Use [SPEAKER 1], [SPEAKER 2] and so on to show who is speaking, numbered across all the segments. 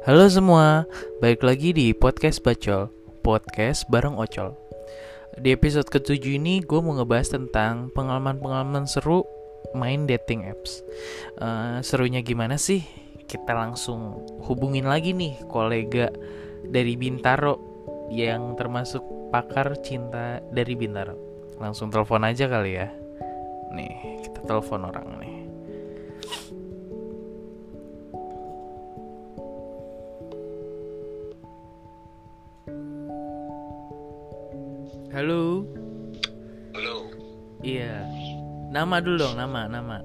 [SPEAKER 1] Halo semua, balik lagi di podcast Bacol, podcast bareng Ocol. Di episode ketujuh ini gue mau ngebahas tentang pengalaman-pengalaman seru main dating apps. Uh, serunya gimana sih? Kita langsung hubungin lagi nih kolega dari Bintaro yang termasuk pakar cinta dari Bintaro. Langsung telepon aja kali ya. Nih, kita telepon orang nih. Nama dulu dong, nama, nama.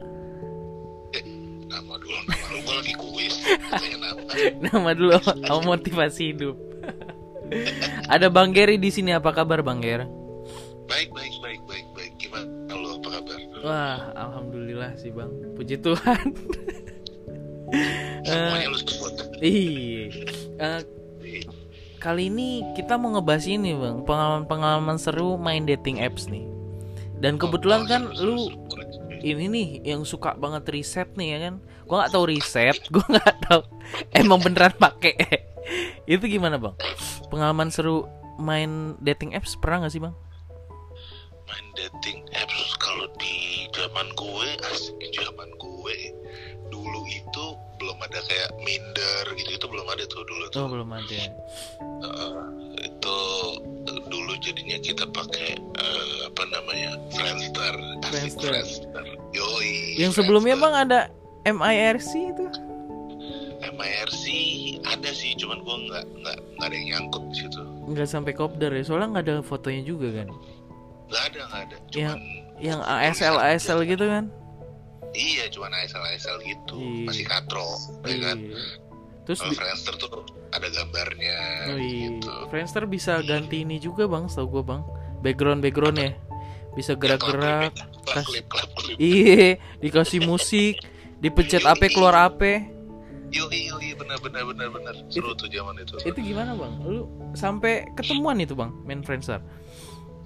[SPEAKER 2] Eh, nama dulu, nama lu lagi kuis. Nama.
[SPEAKER 1] nama dulu motivasi hidup. Ada Bang Gary di sini. Apa kabar Bang Ger?
[SPEAKER 2] Baik, baik, baik, baik, baik. Gimana lu apa kabar?
[SPEAKER 1] Wah, alhamdulillah sih Bang. Puji Tuhan.
[SPEAKER 2] Semuanya lu.
[SPEAKER 1] Iya. Eh, kali ini kita mau ngebahas ini bang pengalaman-pengalaman seru main dating apps nih dan kebetulan kan lu ini nih yang suka banget riset nih ya kan? Gua nggak tahu riset gua nggak tahu. Emang beneran pakai? Itu gimana bang? Pengalaman seru main dating apps pernah nggak sih bang?
[SPEAKER 2] Main dating apps kalau di zaman gue, asik zaman gue. Dulu itu belum ada kayak Minder gitu itu belum ada tuh dulu tuh.
[SPEAKER 1] oh belum ada.
[SPEAKER 2] Eh, itu dulu jadinya kita pakai eh, apa namanya Friendster.
[SPEAKER 1] Friendster.
[SPEAKER 2] Friendster. Yoi.
[SPEAKER 1] yang sebelumnya
[SPEAKER 2] Friendster.
[SPEAKER 1] bang ada MIRC itu
[SPEAKER 2] MIRC ada sih, cuman gua nggak nggak nggak ada yang nyangkut di situ.
[SPEAKER 1] nggak sampai kopdar ya soalnya nggak ada fotonya juga kan
[SPEAKER 2] Nggak ada nggak ada.
[SPEAKER 1] Yang-
[SPEAKER 2] Cuman
[SPEAKER 1] yang ASL ASL gitu kan
[SPEAKER 2] iya, cuman ASL ASL gitu.
[SPEAKER 1] Iya.
[SPEAKER 2] Masih katro, ya kan.
[SPEAKER 1] Iya. Terus
[SPEAKER 2] Kalau
[SPEAKER 1] di-
[SPEAKER 2] Friendster tuh ada gambarnya
[SPEAKER 1] Oh iya.
[SPEAKER 2] gitu.
[SPEAKER 1] Friendster bisa ganti ini juga bang, setahu gue bang. Background background ya, bisa gerak-gerak.
[SPEAKER 2] Klip, klap klip.
[SPEAKER 1] Iya, dikasih musik, dipencet AP keluar AP.
[SPEAKER 2] Yo yo benar benar benar benar. Seru tuh zaman itu.
[SPEAKER 1] Itu gimana bang? Lu sampai ketemuan itu bang, main Friendster?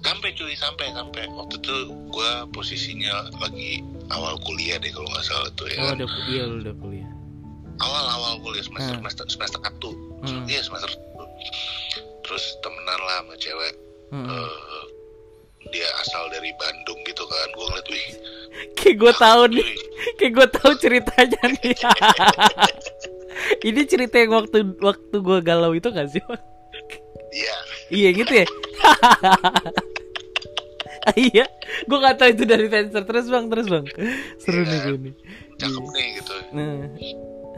[SPEAKER 2] Sampai cuy, sampai sampai. Waktu itu gua posisinya lagi awal kuliah deh kalau nggak salah tuh ya.
[SPEAKER 1] Oh
[SPEAKER 2] kan.
[SPEAKER 1] udah kuliah, udah kuliah.
[SPEAKER 2] Awal awal kuliah semester
[SPEAKER 1] Hmm.
[SPEAKER 2] semester semester satu.
[SPEAKER 1] Hmm.
[SPEAKER 2] Iya semester satu. Terus temenan lah sama cewek.
[SPEAKER 1] Hmm.
[SPEAKER 2] eh, dia asal dari Bandung gitu kan gue ngeliat wih
[SPEAKER 1] Kayak gue tahu nih, kayak gue tahu ceritanya nih. Ini cerita yang waktu waktu gue galau itu gak sih
[SPEAKER 2] iya
[SPEAKER 1] Iya gitu ya. Iya, gue gak tahu itu dari Friendster terus bang, terus bang. Seru nih
[SPEAKER 2] Iya.
[SPEAKER 1] gue nih.
[SPEAKER 2] cakep nih gitu
[SPEAKER 1] Nah,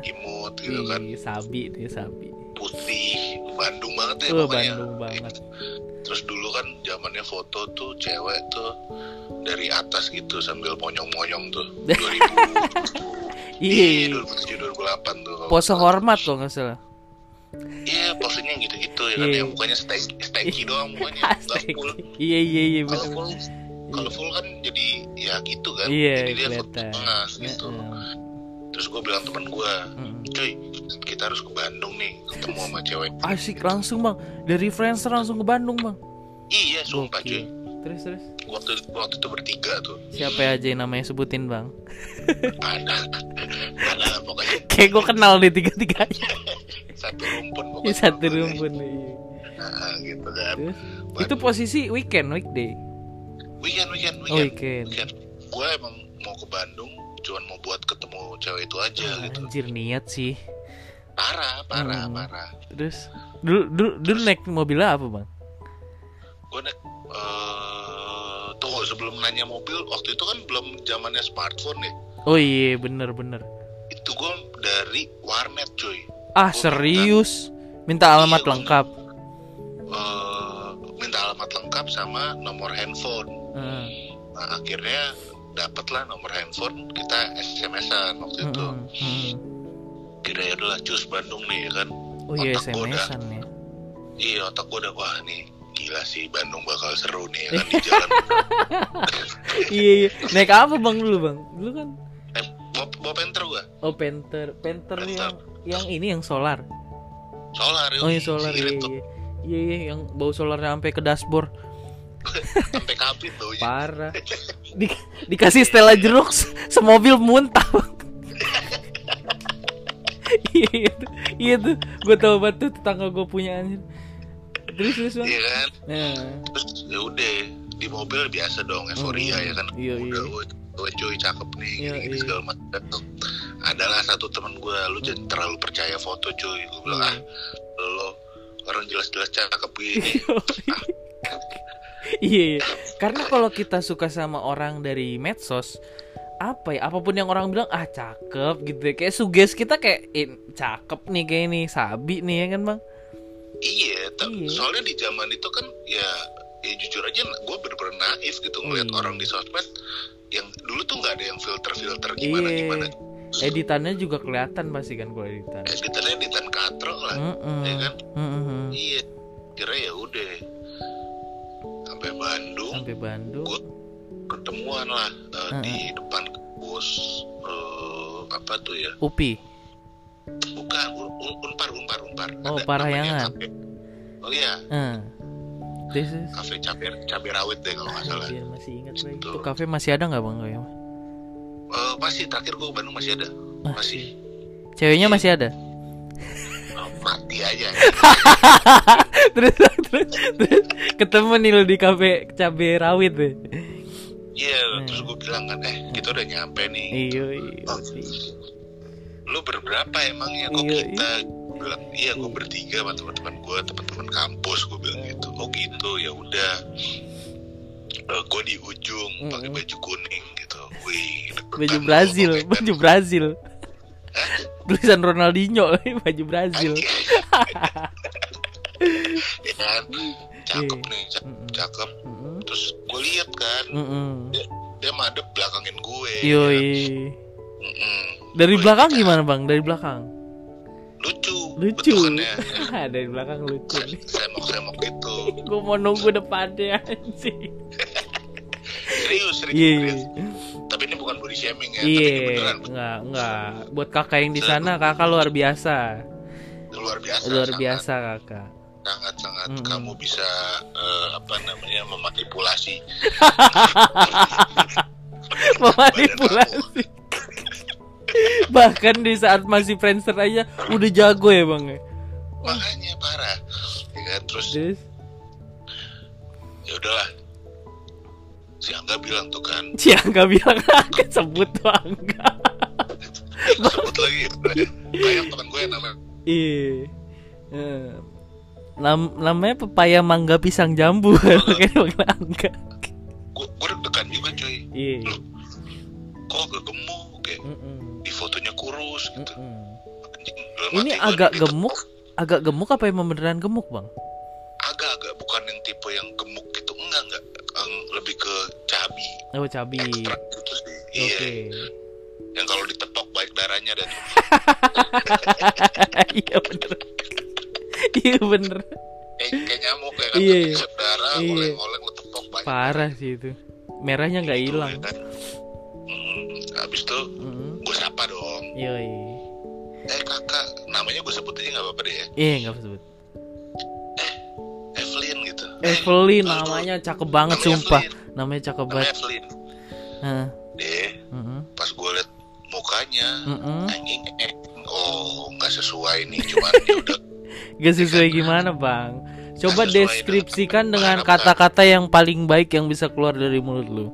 [SPEAKER 2] imut gitu kan.
[SPEAKER 1] Ih, sabi deh sabi.
[SPEAKER 2] putih Bandung banget ya
[SPEAKER 1] Wah
[SPEAKER 2] pokoknya.
[SPEAKER 1] Bandung banget.
[SPEAKER 2] terus dulu kan zamannya foto tuh cewek tuh dari atas gitu sambil monyong-monyong tuh. 2000
[SPEAKER 1] Iya,
[SPEAKER 2] 2007 2008 tuh
[SPEAKER 1] pose hormat kok nggak salah.
[SPEAKER 2] iya posenya gitu-gitu ya kan
[SPEAKER 1] Iya.
[SPEAKER 2] yang mukanya steak steaky doang mukanya nggak full.
[SPEAKER 1] Iya iya iya
[SPEAKER 2] kalau full kalau full kan jadi ya gitu kan
[SPEAKER 1] Iya
[SPEAKER 2] jadi dia foto
[SPEAKER 1] kelihatan.
[SPEAKER 2] tengah gitu.
[SPEAKER 1] Heeh.
[SPEAKER 2] Terus gue bilang teman gue
[SPEAKER 1] Mm-mm.
[SPEAKER 2] cuy kita harus ke Bandung nih ketemu sama cewek
[SPEAKER 1] Asik langsung bang dari Friendster langsung ke Bandung bang.
[SPEAKER 2] iya sumpah cuy
[SPEAKER 1] Terus terus
[SPEAKER 2] waktu waktu itu bertiga tuh
[SPEAKER 1] siapa aja yang namanya sebutin bang?
[SPEAKER 2] ada ada pokoknya
[SPEAKER 1] Kayak gue kenal deh tiga tiganya.
[SPEAKER 2] satu rumpun
[SPEAKER 1] Di
[SPEAKER 2] pokoknya
[SPEAKER 1] satu rumpun iya.
[SPEAKER 2] nah, gitu kan
[SPEAKER 1] Terus itu posisi weekend weekday.
[SPEAKER 2] weekend weekend
[SPEAKER 1] Oh,
[SPEAKER 2] weekend,
[SPEAKER 1] weekend.
[SPEAKER 2] gue emang mau ke Bandung cuman mau buat ketemu cewek itu aja gitu
[SPEAKER 1] Anjir niat sih.
[SPEAKER 2] parah parah
[SPEAKER 1] Hmm.
[SPEAKER 2] parah
[SPEAKER 1] Terus dulu dulu, dulu naik mobilnya apa bang?
[SPEAKER 2] gue naik eh tunggu sebelum nanya mobil waktu itu kan belum zamannya smartphone ya
[SPEAKER 1] Oh iya bener bener.
[SPEAKER 2] itu gue dari warnet cuy
[SPEAKER 1] Ah
[SPEAKER 2] Gua
[SPEAKER 1] serius? Minta alamat
[SPEAKER 2] Iya,
[SPEAKER 1] lengkap.
[SPEAKER 2] Eh, minta alamat lengkap sama nomor handphone
[SPEAKER 1] Heeh.
[SPEAKER 2] nah akhirnya dapatlah nomor handphone kita SMS-an waktu itu
[SPEAKER 1] Mm-mm, mm.
[SPEAKER 2] kira ya udahlah cus Bandung nih ya kan
[SPEAKER 1] Oh iya
[SPEAKER 2] Otak gua udah-
[SPEAKER 1] SMS-an ya.
[SPEAKER 2] iya otak gue udah wah nih gila sih Bandung bakal seru nih ya kan di jalan
[SPEAKER 1] iya iya. Naik apa bang dulu bang? Dulu kan
[SPEAKER 2] eh, bawa, bawa penter gue
[SPEAKER 1] oh Panther Panther. yang yang ini yang solar.
[SPEAKER 2] solar
[SPEAKER 1] Oh yang solar iya
[SPEAKER 2] tuh.
[SPEAKER 1] iya. Iya iya yang bau solarnya sampai ke dashboard.
[SPEAKER 2] sampai kabin tuh
[SPEAKER 1] Parah. Di, dikasih Stella jeruk se- semobil muntah. Iya, iya. iya tuh gue tau banget tuh tetangga gue punya anjir terus terus bang
[SPEAKER 2] Iya kan?
[SPEAKER 1] nah
[SPEAKER 2] Terus ya udah di mobil biasa dong euforia
[SPEAKER 1] Hmm.
[SPEAKER 2] ya kan.
[SPEAKER 1] Iya,
[SPEAKER 2] udah
[SPEAKER 1] iya.
[SPEAKER 2] gue cuy cakep nih
[SPEAKER 1] Iya,
[SPEAKER 2] gini, gini
[SPEAKER 1] iya.
[SPEAKER 2] segala macam. Adalah satu teman gue, lu jangan terlalu percaya foto cuy. Gue bilang
[SPEAKER 1] Iya.
[SPEAKER 2] ah lo orang jelas-jelas cakep gini.
[SPEAKER 1] Iya iya. karena kalau kita suka sama orang dari medsos apa ya apa pun yang orang bilang ah cakep gitu ya kayak suges kita kayak eh, cakep nih kayak ini sabi nih ya kan bang
[SPEAKER 2] iya,
[SPEAKER 1] Iya.
[SPEAKER 2] soalnya di zaman itu kan ya ya jujur aja gue bener-bener naif gitu ngeliat
[SPEAKER 1] Iya.
[SPEAKER 2] orang di sosmed yang dulu tuh nggak ada yang filter-filter gimana
[SPEAKER 1] Iya.
[SPEAKER 2] gimana.
[SPEAKER 1] editannya juga kelihatan pasti kan kalau editan
[SPEAKER 2] Editannya editan katro lah,
[SPEAKER 1] Mm-mm.
[SPEAKER 2] ya kan?
[SPEAKER 1] Mm-mm.
[SPEAKER 2] Iya, kira ya udah sampai Bandung ketemuan lah eh,
[SPEAKER 1] Heeh.
[SPEAKER 2] di depan kampus eh, apa tuh ya?
[SPEAKER 1] Upi
[SPEAKER 2] Bukan Un- Un- unpar unpar unpar.
[SPEAKER 1] Oh,
[SPEAKER 2] Ada
[SPEAKER 1] Parahyangan.
[SPEAKER 2] kafe. Oh iya,
[SPEAKER 1] Eh. This is
[SPEAKER 2] kafe cabai cabai rawit deh kalau nggak salah.
[SPEAKER 1] Anjir, masih ingat lagi.
[SPEAKER 2] Tuh.
[SPEAKER 1] Itu kafe masih ada nggak bang?
[SPEAKER 2] Eh, masih terakhir gue ke Bandung masih ada, masih
[SPEAKER 1] Ceweknya masih ada.
[SPEAKER 2] Mati aja.
[SPEAKER 1] terus, terus, terus ketemu nih lo di kafe cabe rawit deh.
[SPEAKER 2] Iya,
[SPEAKER 1] Hmm.
[SPEAKER 2] terus gue bilang kan, eh kita udah nyampe nih.
[SPEAKER 1] Iya, iya.
[SPEAKER 2] Oh. Lu berberapa emangnya? Kok
[SPEAKER 1] Iya,
[SPEAKER 2] kita? Gua bilang, iya gue bertiga sama teman-teman gue, teman-teman kampus. Gue bilang gitu. Oh gitu, ya udah. gue di ujung pakai
[SPEAKER 1] Mm-mm.
[SPEAKER 2] baju kuning gitu. Wih,
[SPEAKER 1] Baju Brazil, baju Brazil. Tulisan Ronaldinho, baju Brazil.
[SPEAKER 2] Ya kan, cakep
[SPEAKER 1] Iya.
[SPEAKER 2] nih, cakep. Cakep.
[SPEAKER 1] Mm-mm.
[SPEAKER 2] Terus gue lihat kan,
[SPEAKER 1] Mm-mm.
[SPEAKER 2] dia madep belakangin gue.
[SPEAKER 1] Yoi.
[SPEAKER 2] Mm-mm.
[SPEAKER 1] Dari
[SPEAKER 2] Gua
[SPEAKER 1] belakang
[SPEAKER 2] lihat,
[SPEAKER 1] gimana bang? Dari belakang?
[SPEAKER 2] Lucu.
[SPEAKER 1] Lucu.
[SPEAKER 2] bentukannya.
[SPEAKER 1] Dari belakang lucu.
[SPEAKER 2] Semok-semok gitu.
[SPEAKER 1] Gue mau nunggu depannya anjing.
[SPEAKER 2] Serius, serius,
[SPEAKER 1] Iya.
[SPEAKER 2] Bukan body shaming ya,
[SPEAKER 1] Iya, enggak, enggak. Buat kakak yang di sana, kakak luar biasa.
[SPEAKER 2] luar biasa.
[SPEAKER 1] Luar
[SPEAKER 2] sangat,
[SPEAKER 1] biasa kakak.
[SPEAKER 2] Sangat sangat
[SPEAKER 1] Mm-mm.
[SPEAKER 2] kamu bisa eh, apa namanya memanipulasi.
[SPEAKER 1] Memanipulasi. Bahkan di saat masih Friendster aja udah jago ya bang ya.
[SPEAKER 2] Makanya parah. Ya kan? Terus
[SPEAKER 1] Terus,
[SPEAKER 2] ya udahlah. Si Angga bilang tuh kan,
[SPEAKER 1] si Angga bilang aku sebut tuh Angga.
[SPEAKER 2] sebut lagi. Banyak teman gue yang namanya
[SPEAKER 1] Iya. Eh, Nam namanya pepaya mangga pisang jambu kayak panggil Angga.
[SPEAKER 2] gue, gue deg-degan juga cuy.
[SPEAKER 1] Iya.
[SPEAKER 2] Kok agak gemuk kayak di fotonya kurus gitu. Anjing,
[SPEAKER 1] Ini agak gemuk, agak gemuk apa emang beneran gemuk bang?
[SPEAKER 2] Agak-agak bukan yang tipe yang gemuk lebih ke cabi
[SPEAKER 1] Oh cabi.
[SPEAKER 2] ekstra gitu sih
[SPEAKER 1] Oke.
[SPEAKER 2] iya yang kalau ditepok baik darahnya dan
[SPEAKER 1] Iya bener. Iya bener.
[SPEAKER 2] kayak, kayak nyamuk ya kan
[SPEAKER 1] Iya, iya.
[SPEAKER 2] Darah
[SPEAKER 1] Iya.
[SPEAKER 2] oleng-oleng tepok baik
[SPEAKER 1] Parah sih itu. Merahnya nggak
[SPEAKER 2] Gitu,
[SPEAKER 1] hilang.
[SPEAKER 2] ya kan. Hmm, habis itu
[SPEAKER 1] Mm.
[SPEAKER 2] gue sapa dong
[SPEAKER 1] Yoi.
[SPEAKER 2] eh kakak namanya gue sebut aja nggak apa-apa deh ya
[SPEAKER 1] Iya nggak usah sebut.
[SPEAKER 2] Evelyn
[SPEAKER 1] namanya cakep banget
[SPEAKER 2] namanya
[SPEAKER 1] sumpah.
[SPEAKER 2] Evelyn.
[SPEAKER 1] Namanya cakep
[SPEAKER 2] namanya
[SPEAKER 1] banget.
[SPEAKER 2] Evelyn
[SPEAKER 1] Heeh.
[SPEAKER 2] deh
[SPEAKER 1] Mm-mm.
[SPEAKER 2] pas gue liat mukanya
[SPEAKER 1] Mm-mm.
[SPEAKER 2] anjing eh, oh nggak sesuai nih cuman udah
[SPEAKER 1] Gak sesuai gimana bang? Coba deskripsikan
[SPEAKER 2] dengan
[SPEAKER 1] kata-kata yang paling baik yang bisa keluar dari mulut lu.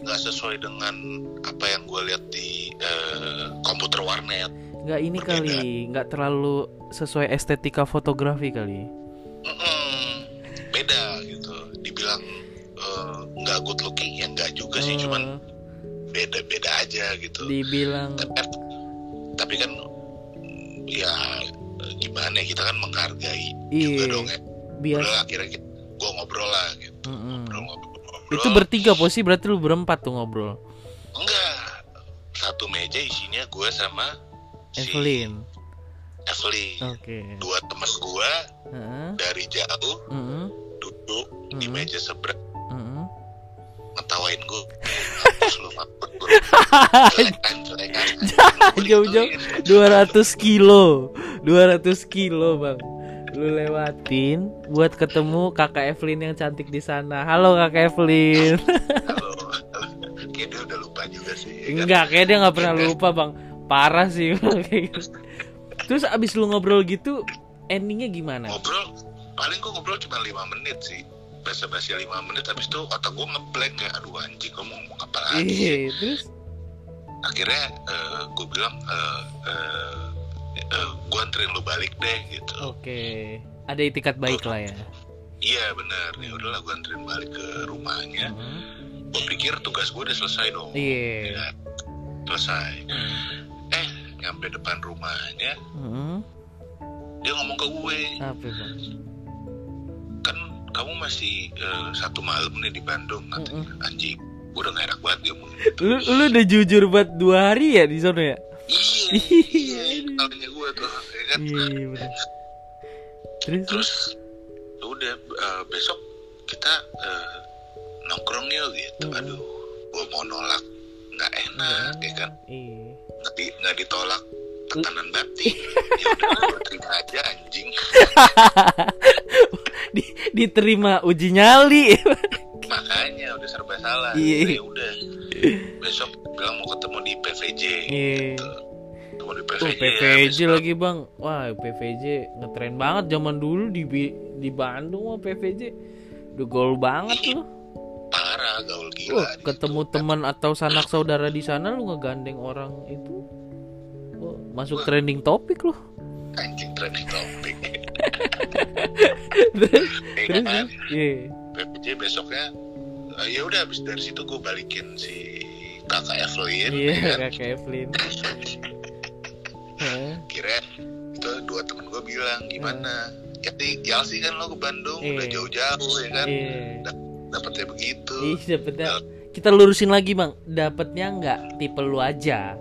[SPEAKER 2] nggak sesuai dengan apa yang gue lihat di eh, komputer warnet
[SPEAKER 1] Gak ini
[SPEAKER 2] Berbeda.
[SPEAKER 1] kali, nggak terlalu sesuai estetika fotografi kali.
[SPEAKER 2] Cuman beda beda aja gitu
[SPEAKER 1] dibilang
[SPEAKER 2] tapi kan, tapi kan ya gimana ya, kita kan menghargai juga
[SPEAKER 1] iya
[SPEAKER 2] dong ya
[SPEAKER 1] biasa.
[SPEAKER 2] udah akhirnya kita, gue ngobrol lah gitu
[SPEAKER 1] Mm-mm.
[SPEAKER 2] ngobrol ngobrol, ngobrol.
[SPEAKER 1] Itu bertiga posisi berarti lu berempat tuh ngobrol.
[SPEAKER 2] enggak satu meja isinya gue sama si
[SPEAKER 1] Evelyn.
[SPEAKER 2] Evelyn
[SPEAKER 1] Oke.
[SPEAKER 2] dua teman gue
[SPEAKER 1] Heeh.
[SPEAKER 2] dari jauh
[SPEAKER 1] Mm-mm.
[SPEAKER 2] duduk di
[SPEAKER 1] Mhm.
[SPEAKER 2] meja seberang. Ngetawain gue
[SPEAKER 1] Jauh-jauh.
[SPEAKER 2] digituin.
[SPEAKER 1] 200 kilo 200 kilo bang lu lewatin buat ketemu kakak Evelyn yang cantik di sana halo kakak Evelyn
[SPEAKER 2] Halo. Kayak dia udah lupa juga sih.
[SPEAKER 1] enggak kayak dia nggak pernah lupa bang parah sih Bang, kayak gitu. Terus abis lu ngobrol gitu, endingnya gimana?
[SPEAKER 2] ngobrol paling gue ngobrol cuma lima menit sih basa basi lima menit habis itu otak gue ngeblank kayak aduh anjing kamu ngomong apa lagi
[SPEAKER 1] Iya, terus?
[SPEAKER 2] akhirnya gue bilang eh, eh, eh, gue anterin lu balik deh gitu
[SPEAKER 1] Oke, ada itikat baik lah ya.
[SPEAKER 2] iya benar ya udahlah gue anterin balik ke rumahnya
[SPEAKER 1] Mhm.
[SPEAKER 2] gue pikir tugas gue udah selesai dong
[SPEAKER 1] Iya.
[SPEAKER 2] Ya, selesai eh nyampe depan rumahnya
[SPEAKER 1] Mhm.
[SPEAKER 2] dia ngomong ke gue
[SPEAKER 1] Apa
[SPEAKER 2] kan kamu masih eh, satu malam nih di Bandung katanya anjing gue udah gak enak banget dia ngomong
[SPEAKER 1] Lu lu udah jujur buat dua hari ya di sana ya?
[SPEAKER 2] iya iya gue tuh ya kan
[SPEAKER 1] Iya, iya bener. Terus?
[SPEAKER 2] terus ya udah eh, besok kita eh, nongkrong yuk gitu
[SPEAKER 1] Mm-mm.
[SPEAKER 2] aduh gue mau nolak nggak enak ya kan
[SPEAKER 1] Iya.
[SPEAKER 2] nggak di, nggak ditolak tekanan batin ya udah terima aja anjing
[SPEAKER 1] Di- diterima uji nyali.
[SPEAKER 2] makanya udah serba salah
[SPEAKER 1] Iya.
[SPEAKER 2] ya udah besok bilang mau ketemu di PVJ
[SPEAKER 1] Iya.
[SPEAKER 2] gitu. ketemu di
[SPEAKER 1] Oh,
[SPEAKER 2] PVJ, ya,
[SPEAKER 1] PVJ
[SPEAKER 2] besok.
[SPEAKER 1] lagi bang. Wah, PVJ ngetren banget zaman dulu di di Bandung mah PVJ. Udah gaul banget tuh.
[SPEAKER 2] parah gaul gila di
[SPEAKER 1] ketemu teman atau sanak saudara di sana lu ngegandeng orang itu. Wah, masuk trending topik loh.
[SPEAKER 2] anjing trending topik
[SPEAKER 1] terus,
[SPEAKER 2] Ya
[SPEAKER 1] terus,
[SPEAKER 2] kan? PPJ besoknya eh, ya udah habis dari situ gue balikin si kakak Evelyn
[SPEAKER 1] Iya,
[SPEAKER 2] ya kan?
[SPEAKER 1] kakak Evelyn.
[SPEAKER 2] Kira itu dua temen gue bilang gimana jadi Yalsi kan lo ke Bandung udah
[SPEAKER 1] Iya.
[SPEAKER 2] jauh-jauh ya kan
[SPEAKER 1] Iya.
[SPEAKER 2] dapetnya begitu
[SPEAKER 1] Iya, dapetnya. Kita lurusin lagi, Bang. Dapatnya nggak tipe lu aja.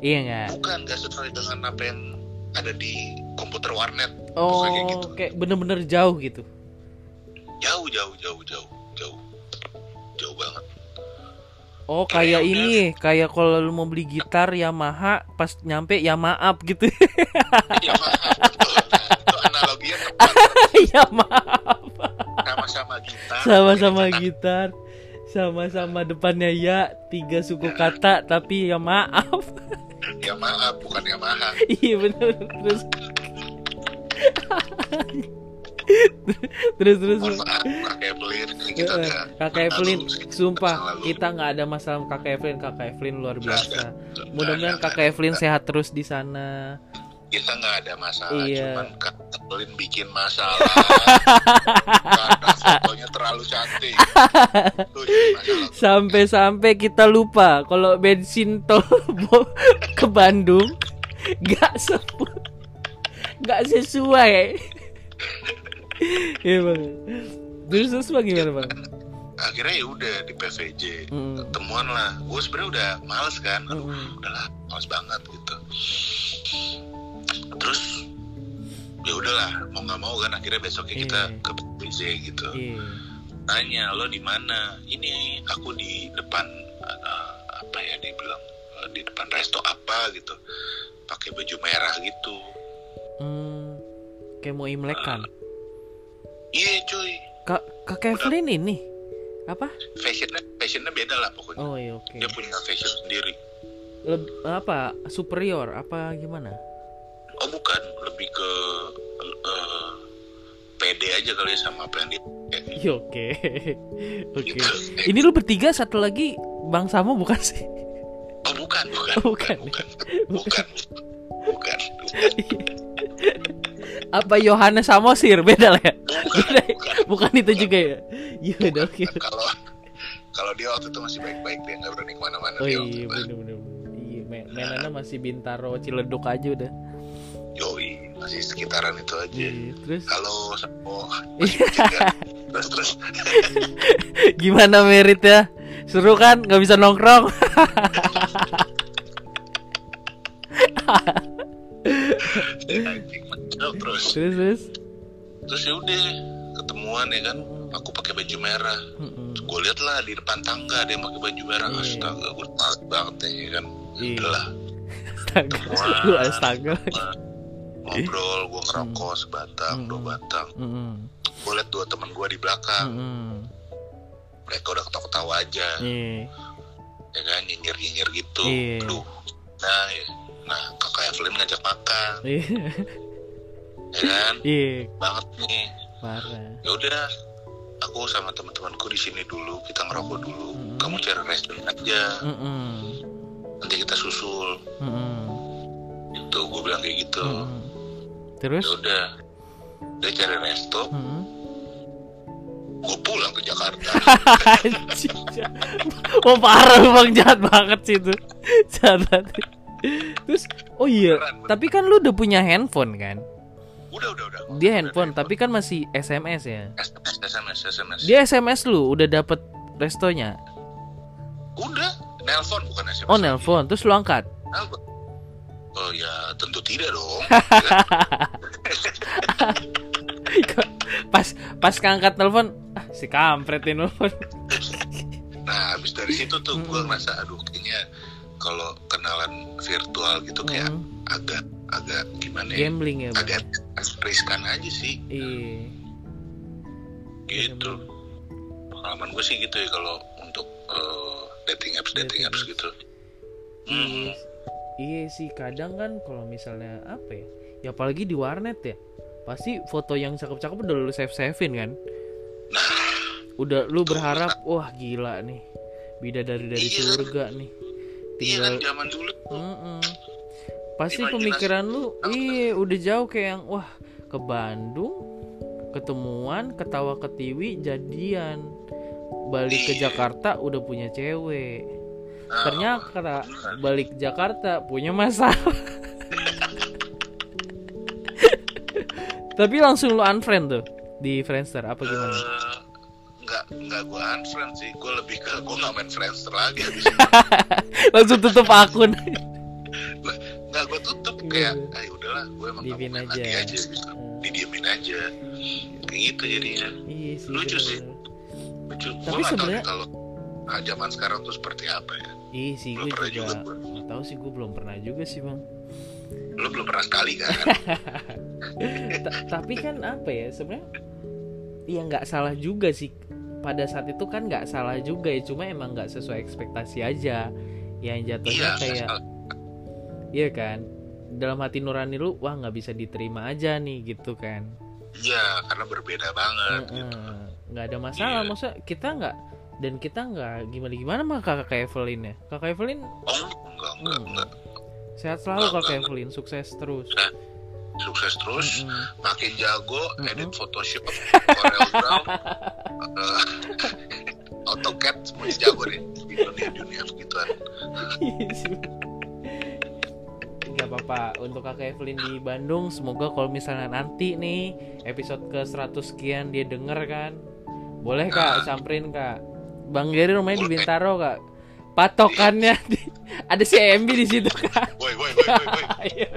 [SPEAKER 1] Iya nggak?
[SPEAKER 2] bukan gak sesuai dengan apa yang ada di komputer warnet
[SPEAKER 1] Oh,
[SPEAKER 2] kayak gitu.
[SPEAKER 1] kayak bener-bener jauh gitu.
[SPEAKER 2] jauh jauh jauh jauh jauh jauh banget
[SPEAKER 1] Oh,
[SPEAKER 2] Kayak
[SPEAKER 1] kayak
[SPEAKER 2] udah-
[SPEAKER 1] ini, kayak kalau lu mau beli gitar Yamaha pas nyampe ya maaf gitu.
[SPEAKER 2] ya maaf betul itu analoginya tepat
[SPEAKER 1] ya maaf.
[SPEAKER 2] sama-sama gitar
[SPEAKER 1] Sama-sama gitar. Sama-sama depannya ya tiga suku kata tapi ya maaf.
[SPEAKER 2] ya maaf bukan Yamaha.
[SPEAKER 1] Iya bener. Terus. Terus terus
[SPEAKER 2] kakak Evelyn kita udah
[SPEAKER 1] kakak Evelyn sumpah kita nggak ada masalah kakak Evelyn kakak Evelyn luar biasa.
[SPEAKER 2] ada.
[SPEAKER 1] Mudah-mudahan
[SPEAKER 2] ada,
[SPEAKER 1] kakak Evelyn sehat terus di sana
[SPEAKER 2] kita nggak ada masalah
[SPEAKER 1] Iya.
[SPEAKER 2] cuman Evelyn bikin masalah. Karena fotonya terlalu cantik.
[SPEAKER 1] Sampai-sampai kita lupa kalau bensin tol ke Bandung nggak sepu nggak sesuai. Iya bang. Terus terus bang gimana bang?
[SPEAKER 2] Akhirnya ya udah di PVJ
[SPEAKER 1] Mm,
[SPEAKER 2] temuan lah. Gue sebenarnya udah males kan. Aduh
[SPEAKER 1] mm.
[SPEAKER 2] udahlah males banget gitu terus ya udahlah mau nggak mau kan akhirnya besoknya kita
[SPEAKER 1] Iya.
[SPEAKER 2] ke PVJ gitu.
[SPEAKER 1] Iya.
[SPEAKER 2] tanya lo di mana? Ini aku di depan uh, apa ya dia bilang uh, di depan resto apa gitu. Pakai baju merah gitu.
[SPEAKER 1] Hmm, kayak mau imlek kan?
[SPEAKER 2] Iya cuy.
[SPEAKER 1] Kak kakak Evelyn ini? Apa?
[SPEAKER 2] Fashionnya fashionnya beda lah pokoknya.
[SPEAKER 1] Oh iya oke.
[SPEAKER 2] Dia punya fashion sendiri.
[SPEAKER 1] Leb- apa superior apa gimana
[SPEAKER 2] ke uh, pede aja kali ya sama apa yang dia.
[SPEAKER 1] Iya, oke. Oke.
[SPEAKER 2] Gitu.
[SPEAKER 1] ini lu bertiga satu lagi bang Samo bukan sih?
[SPEAKER 2] Oh bukan bukan.
[SPEAKER 1] Oh,
[SPEAKER 2] bukan.
[SPEAKER 1] Bukan.
[SPEAKER 2] bukan. Bukan. Bukan.
[SPEAKER 1] Apa Yohanes Samosir? Beda lah ya.
[SPEAKER 2] Bukan
[SPEAKER 1] Beda ya?
[SPEAKER 2] bukan.
[SPEAKER 1] Bukan itu juga ya? Iya udah oke
[SPEAKER 2] kalau kalau dia waktu itu masih baik-baik dia nggak berani ke mana-mana
[SPEAKER 1] oh
[SPEAKER 2] dia
[SPEAKER 1] iya
[SPEAKER 2] waktu itu.
[SPEAKER 1] bener bener iya main mainannya masih Bintaro Ciledug aja udah
[SPEAKER 2] masih sekitaran itu aja.
[SPEAKER 1] Iya, terus
[SPEAKER 2] Halo, berjaga. terus terus.
[SPEAKER 1] gimana merit ya seru kan nggak bisa nongkrong
[SPEAKER 2] terus.
[SPEAKER 1] terus terus
[SPEAKER 2] Terus ya udah ketemuan ya kan. Aku pakai baju merah.
[SPEAKER 1] Mm-mm.
[SPEAKER 2] Gue liat lah di depan tangga ada yang pakai baju merah.
[SPEAKER 1] Iya.
[SPEAKER 2] Astaga, gue males banget ya kan.
[SPEAKER 1] Iya.
[SPEAKER 2] Udah lah,
[SPEAKER 1] astaga astaga
[SPEAKER 2] ngobrol, gue ngerokok sebatang,
[SPEAKER 1] Hmm.
[SPEAKER 2] dua batang.
[SPEAKER 1] Mm-mm.
[SPEAKER 2] Gue liat dua temen gue di belakang.
[SPEAKER 1] Mm-mm.
[SPEAKER 2] Mereka udah ketawa-ketawa aja.
[SPEAKER 1] Iya.
[SPEAKER 2] ya kan nyinyir nyinyir gitu
[SPEAKER 1] Iya.
[SPEAKER 2] Aduh. nah ya. nah kakak Evelyn ngajak makan
[SPEAKER 1] Iya.
[SPEAKER 2] ya kan
[SPEAKER 1] Iya,
[SPEAKER 2] banget nih
[SPEAKER 1] parah.
[SPEAKER 2] ya udah aku sama teman-temanku di sini dulu kita ngerokok dulu
[SPEAKER 1] Mm-mm.
[SPEAKER 2] kamu cari restoran aja
[SPEAKER 1] Mm-mm.
[SPEAKER 2] nanti kita susul
[SPEAKER 1] Mm-mm.
[SPEAKER 2] itu gue bilang kayak gitu
[SPEAKER 1] Mm-mm. Terus?
[SPEAKER 2] ya udah. Dia cari resto
[SPEAKER 1] Mm-mm.
[SPEAKER 2] gue pulang ke Jakarta.
[SPEAKER 1] Oh parah bang. Jahat banget sih itu. Jahat banget. Terus oh iya
[SPEAKER 2] Beneran.
[SPEAKER 1] Tapi kan lu udah punya handphone kan?
[SPEAKER 2] Udah udah udah.
[SPEAKER 1] Dia handphone tapi kan masih SMS ya?
[SPEAKER 2] SMS SMS SMS
[SPEAKER 1] Dia SMS lu udah dapet restonya?
[SPEAKER 2] Udah. Nelpon bukan SMS
[SPEAKER 1] Oh nelpon. Terus lu angkat?
[SPEAKER 2] Nelpon. Oh ya tentu tidak dong.
[SPEAKER 1] Pas pas keangkat telepon ah, Si kampret ini nelfon
[SPEAKER 2] nah habis dari situ tuh gue ngerasa aduh kayaknya kalau kenalan virtual gitu kayak
[SPEAKER 1] Mm.
[SPEAKER 2] agak agak gimana ya?
[SPEAKER 1] Gambling ya
[SPEAKER 2] agak riskan aja sih.
[SPEAKER 1] Iya.
[SPEAKER 2] Gitu. Pengalaman gue sih gitu ya kalau untuk eh, dating apps dating
[SPEAKER 1] Dating
[SPEAKER 2] apps gitu. Hmm.
[SPEAKER 1] Iya sih kadang kan kalau misalnya apa ya Ya apalagi di warnet ya Pasti foto yang cakep-cakep udah lu save-savein kan
[SPEAKER 2] nah
[SPEAKER 1] Udah lu berharap Wah gila nih Bidadari dari
[SPEAKER 2] Iya.
[SPEAKER 1] surga nih
[SPEAKER 2] iya kan
[SPEAKER 1] Tinggal
[SPEAKER 2] zaman dulu tuh
[SPEAKER 1] Mm-mm. Pasti
[SPEAKER 2] Imajinasi.
[SPEAKER 1] pemikiran lu Iya udah jauh kayak yang Wah ke Bandung Ketemuan Ketawa ketiwi Jadian Balik ke
[SPEAKER 2] Iya.
[SPEAKER 1] Jakarta udah punya cewek Ternyata
[SPEAKER 2] bener.
[SPEAKER 1] balik Jakarta punya masalah. Tapi langsung lu unfriend tuh di Friendster apa gimana?
[SPEAKER 2] Eh, nggak nggak gue unfriend sih gue lebih ke gue nggak main Friendster lagi habis
[SPEAKER 1] langsung tutup akun.
[SPEAKER 2] nggak gue tutup
[SPEAKER 1] Iya.
[SPEAKER 2] kayak ah udahlah gue emang main
[SPEAKER 1] aja.
[SPEAKER 2] lagi aja gitu. didiemin aja kayak gitu jadinya
[SPEAKER 1] iya sih.
[SPEAKER 2] Lucu
[SPEAKER 1] bener-bener.
[SPEAKER 2] sih. lucu
[SPEAKER 1] Tapi sebenarnya-
[SPEAKER 2] kalau ah, zaman sekarang tuh seperti apa ya
[SPEAKER 1] Iya sih gue juga.
[SPEAKER 2] juga.
[SPEAKER 1] Nggak tahu sih gue belum pernah juga sih bang.
[SPEAKER 2] lo belum pernah sekali kan
[SPEAKER 1] Ta- tapi kan apa ya sebenarnya? Ya nggak salah juga sih. Pada saat itu kan nggak salah juga ya, cuma emang nggak sesuai ekspektasi aja. Yang jatuhnya
[SPEAKER 2] iya
[SPEAKER 1] kayak. Iya kan Dalam hati nurani lu Wah nggak bisa diterima aja nih gitu kan
[SPEAKER 2] iya karena berbeda banget gitu.
[SPEAKER 1] Heeh. nggak ada masalah
[SPEAKER 2] Iya.
[SPEAKER 1] masa kita nggak dan kita nggak gimana gimana mah kakak Evelyn ya kakak Evelyn
[SPEAKER 2] oh enggak enggak
[SPEAKER 1] Hmm.
[SPEAKER 2] enggak
[SPEAKER 1] sehat selalu
[SPEAKER 2] Nggak,
[SPEAKER 1] kakak
[SPEAKER 2] nggak.
[SPEAKER 1] Evelyn sukses terus
[SPEAKER 2] sukses terus
[SPEAKER 1] Mm-mm.
[SPEAKER 2] makin jago
[SPEAKER 1] Mm-mm.
[SPEAKER 2] edit Photoshop Corel Draw AutoCAD semuanya jago deh di dunia dunia begituan
[SPEAKER 1] Iya nggak apa-apa untuk kakak Evelyn di Bandung semoga kalau misalnya nanti nih episode ke 100 sekian dia denger kan boleh kak
[SPEAKER 2] Nah.
[SPEAKER 1] samperin kak Bang Geri rumahnya di. Bintaro kak. Patokannya di- ada CMB di situ kak.
[SPEAKER 2] Woi woi woi woi woi.
[SPEAKER 1] Iya.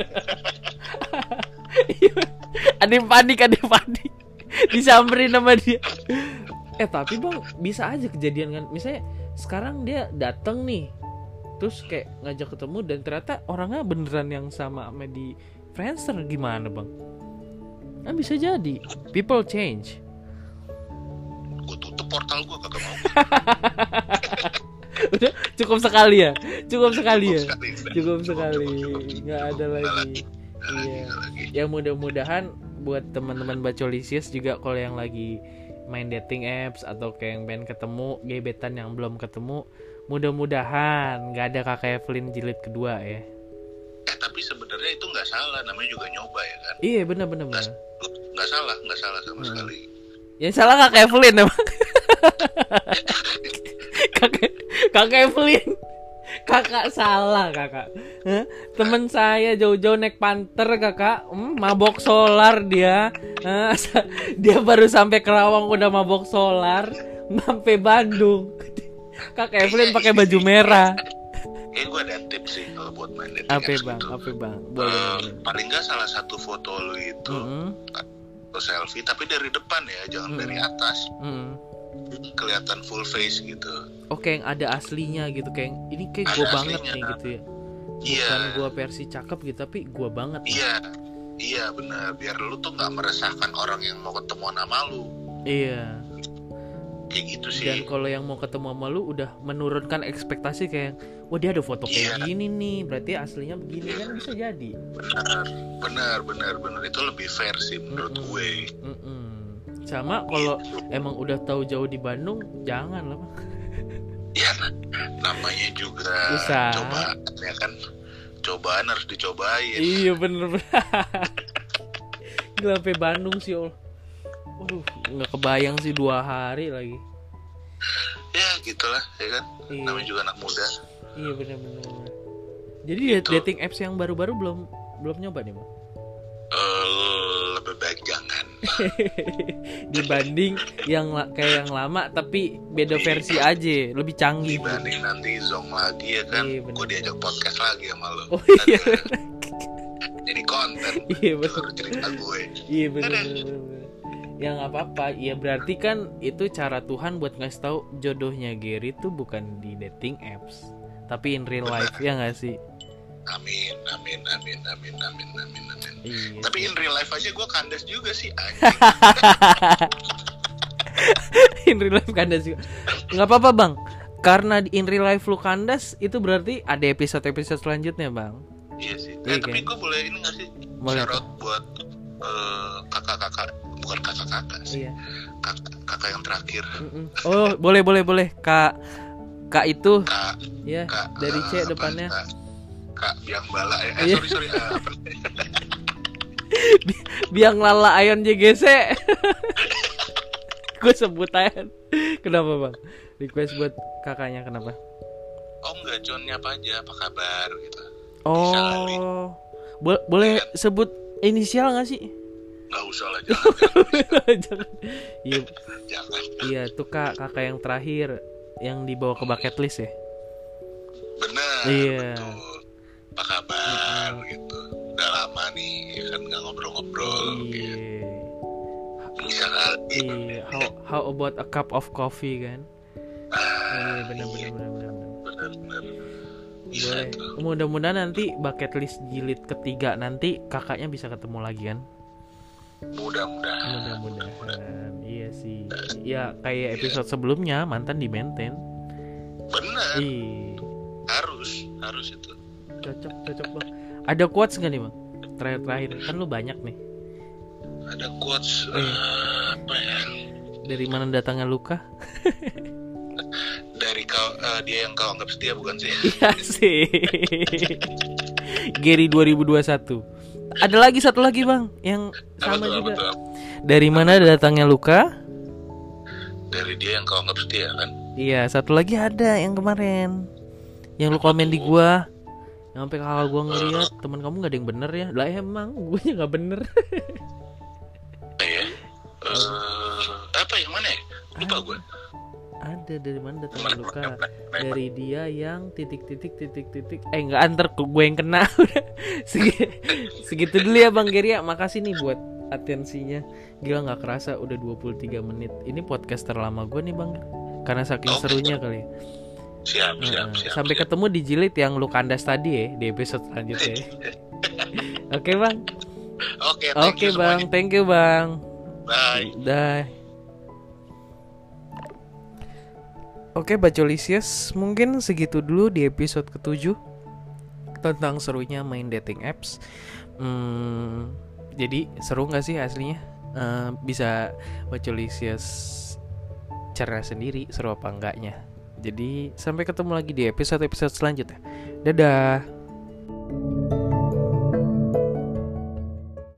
[SPEAKER 1] Iya. ada yang panik ada yang panik. Disamperin sama dia. Eh tapi bang bisa aja kejadian kan. Misalnya sekarang dia datang nih. Terus kayak ngajak ketemu dan ternyata orangnya beneran yang sama sama di Friendster. Gimana bang? Kan bisa jadi. People change
[SPEAKER 2] gue tutup portal gue kagak mau.
[SPEAKER 1] Udah cukup sekali ya? Cukup sekali ya?
[SPEAKER 2] sekali
[SPEAKER 1] cukup sekali.
[SPEAKER 2] cukup,
[SPEAKER 1] nggak
[SPEAKER 2] cukup.
[SPEAKER 1] ada
[SPEAKER 2] Nggak
[SPEAKER 1] lagi. Iya.
[SPEAKER 2] nggak lagi
[SPEAKER 1] ya mudah-mudahan buat teman-teman bacolisius juga kalau yang lagi main dating apps atau kayak yang pengen ketemu gebetan yang belum ketemu mudah-mudahan nggak ada kakak Evelyn jilid kedua ya.
[SPEAKER 2] Eh tapi sebenarnya itu nggak salah. Namanya juga nyoba ya kan?
[SPEAKER 1] Iya bener-bener bener.
[SPEAKER 2] nggak salah nggak salah sama
[SPEAKER 1] Hmm.
[SPEAKER 2] sekali
[SPEAKER 1] yang salah kakak Evelyn emang. Kakak kakak Evelyn. Kakak salah kakak. Hah? temen saya jauh-jauh naik panter kakak. Hmm, mabok solar dia. Dia baru sampai Kerawang udah mabok solar. Sampai Bandung. Kakak Evelyn pakai baju merah.
[SPEAKER 2] Kayaknya gue ada tips sih kalau buat main dating
[SPEAKER 1] apa bang?
[SPEAKER 2] gitu.
[SPEAKER 1] apa bang?
[SPEAKER 2] Eh,
[SPEAKER 1] boleh boleh.
[SPEAKER 2] paling nggak salah satu foto lu itu.
[SPEAKER 1] Mm-mm,
[SPEAKER 2] foto selfie tapi dari depan ya jangan
[SPEAKER 1] Hmm.
[SPEAKER 2] dari atas.
[SPEAKER 1] Mm.
[SPEAKER 2] kelihatan full face gitu.
[SPEAKER 1] Oke yang ada aslinya gitu kayak ini kayak gua banget nih gitu ya.
[SPEAKER 2] Iya.
[SPEAKER 1] Bukan gua versi cakep gitu tapi gua banget
[SPEAKER 2] iya. Iya benar biar lu tuh nggak meresahkan orang yang mau ketemuan sama lu.
[SPEAKER 1] Iya.
[SPEAKER 2] Ya gitu sih.
[SPEAKER 1] Dan kalau yang mau ketemu sama lu udah menurunkan ekspektasi kayak wah dia ada foto kayak
[SPEAKER 2] Iya.
[SPEAKER 1] gini nih berarti aslinya begini kan bisa jadi.
[SPEAKER 2] Benar benar benar benar. Itu lebih fair sih menurut
[SPEAKER 1] Mm-mm.
[SPEAKER 2] gue.
[SPEAKER 1] Mm-mm. sama kalau emang udah tahu jauh di Bandung jangan lah
[SPEAKER 2] ya namanya juga
[SPEAKER 1] Usaha.
[SPEAKER 2] cobaan ya kan? Cobaan harus dicobain.
[SPEAKER 1] Iya bener bener Gila sampai Bandung sih ol Waduh, nggak kebayang sih dua hari lagi.
[SPEAKER 2] ya gitulah ya kan
[SPEAKER 1] Iya,
[SPEAKER 2] namanya juga anak muda
[SPEAKER 1] iya bener. Jadi
[SPEAKER 2] Gitu.
[SPEAKER 1] dating apps yang baru-baru belum belum nyoba nih, Bang.
[SPEAKER 2] Eh, lebih baik jangan
[SPEAKER 1] Dibanding yang kayak yang lama tapi beda versi aja, lebih canggih.
[SPEAKER 2] dibanding nanti zong lagi ya kan
[SPEAKER 1] Iya,
[SPEAKER 2] gue diajak podcast lagi sama lo
[SPEAKER 1] Oh iya,
[SPEAKER 2] jadi konten
[SPEAKER 1] iya bener.
[SPEAKER 2] seluruh cerita gue
[SPEAKER 1] Iya bener. Ya nggak apa-apa. Ya berarti kan itu cara Tuhan buat ngasih tahu jodohnya Gary tuh bukan di dating apps, tapi in real life ya nggak sih?
[SPEAKER 2] amin amin amin amin amin amin amin
[SPEAKER 1] Iya.
[SPEAKER 2] tapi in real life aja gue kandas juga sih
[SPEAKER 1] in real life kandas juga. Nggak apa-apa bang. Karena di in real life lu kandas itu berarti ada episode-episode selanjutnya bang.
[SPEAKER 2] iya sih
[SPEAKER 1] Iya
[SPEAKER 2] eh, tapi
[SPEAKER 1] kan?
[SPEAKER 2] gue boleh ini gak sih
[SPEAKER 1] Boleh,
[SPEAKER 2] shout buat eh, kakak-kakak bukan kakak-kakak sih
[SPEAKER 1] Iya.
[SPEAKER 2] kakak, kakak yang terakhir
[SPEAKER 1] Mm-mm. Oh boleh boleh boleh kak kak itu
[SPEAKER 2] kak
[SPEAKER 1] ya
[SPEAKER 2] kak
[SPEAKER 1] dari C
[SPEAKER 2] apa,
[SPEAKER 1] depannya.
[SPEAKER 2] kak, kak biang bala ya eh,
[SPEAKER 1] Iya.
[SPEAKER 2] sorry sorry eh, apa
[SPEAKER 1] biang lala ayon JGC. Gue sebut aja. Kenapa bang? Request buat kakaknya kenapa?
[SPEAKER 2] oh enggak John nyapa aja apa kabar gitu.
[SPEAKER 1] Oh, Bo- boleh sebut inisial nggak sih?
[SPEAKER 2] Nggak usah lah jangan
[SPEAKER 1] Jangan. Iya, iya tuh kak kakak yang terakhir yang dibawa ke bucket list ya.
[SPEAKER 2] bener
[SPEAKER 1] Iya.
[SPEAKER 2] betul apa kabar gitu udah lama nih ya kan nggak ngobrol-ngobrol gitu.
[SPEAKER 1] Iya.
[SPEAKER 2] bisa kali
[SPEAKER 1] Iya. How how about a cup of coffee kan?
[SPEAKER 2] ah,
[SPEAKER 1] Iya benar benar benar benar. benar.
[SPEAKER 2] bisa
[SPEAKER 1] Boleh. Mudah-mudahan nanti bucket list jilid ketiga nanti kakaknya bisa ketemu lagi kan?
[SPEAKER 2] Mudah-mudahan
[SPEAKER 1] Mudah-mudahan. Iya sih. Ya kayak episode sebelumnya mantan di maintain.
[SPEAKER 2] bener
[SPEAKER 1] Ih,
[SPEAKER 2] harus harus itu
[SPEAKER 1] cocok cocok bang. Ada quotes nggak nih bang? Terakhir terakhir kan lu banyak nih.
[SPEAKER 2] ada quotes
[SPEAKER 1] Iya.
[SPEAKER 2] eh, apa ya
[SPEAKER 1] Dari mana datangnya luka?
[SPEAKER 2] dari kau eh, dia yang kau anggap setia bukan sih
[SPEAKER 1] Iya sih. Gary 2021. Ada lagi satu lagi bang yang
[SPEAKER 2] apa
[SPEAKER 1] sama
[SPEAKER 2] apa
[SPEAKER 1] juga.
[SPEAKER 2] tuh?
[SPEAKER 1] Dari mana datangnya luka?
[SPEAKER 2] dari dia yang kau anggap setia kan
[SPEAKER 1] Iya, satu lagi ada yang kemarin. Yang lu komen di gua. Yang sampai kakak gua ngeliat teman kamu gak ada yang bener ya. Lah emang gue nya gak bener.
[SPEAKER 2] Eh, ya Eh, apa yang mana ya lupa gue
[SPEAKER 1] ada dari mana datangnya luka? Dari dia yang titik titik titik titik. Eh nggak antar ke gue yang kena. Udah. Segi- Segitu dulu ya Bang Geria. Makasih nih buat atensinya. Gila nggak kerasa udah 23 menit. Ini podcast terlama gue nih Bang. Karena saking
[SPEAKER 2] Oke.
[SPEAKER 1] serunya kali ya.
[SPEAKER 2] siap siap
[SPEAKER 1] Nah,
[SPEAKER 2] siap
[SPEAKER 1] Sampai
[SPEAKER 2] siap.
[SPEAKER 1] ketemu di jilid yang lu kandas tadi ya di episode selanjutnya. ya. Oke bang,
[SPEAKER 2] oke thank
[SPEAKER 1] oke
[SPEAKER 2] you
[SPEAKER 1] bang,
[SPEAKER 2] semuanya.
[SPEAKER 1] thank you bang.
[SPEAKER 2] bye
[SPEAKER 1] Dah. Oke Bacolisius, mungkin segitu dulu di episode ketujuh tentang serunya main dating apps. Hmm, jadi seru nggak sih aslinya? Eh, bisa Bacolisius cara sendiri seru apa enggaknya. Jadi sampai ketemu lagi di episode-episode selanjutnya. Dadah.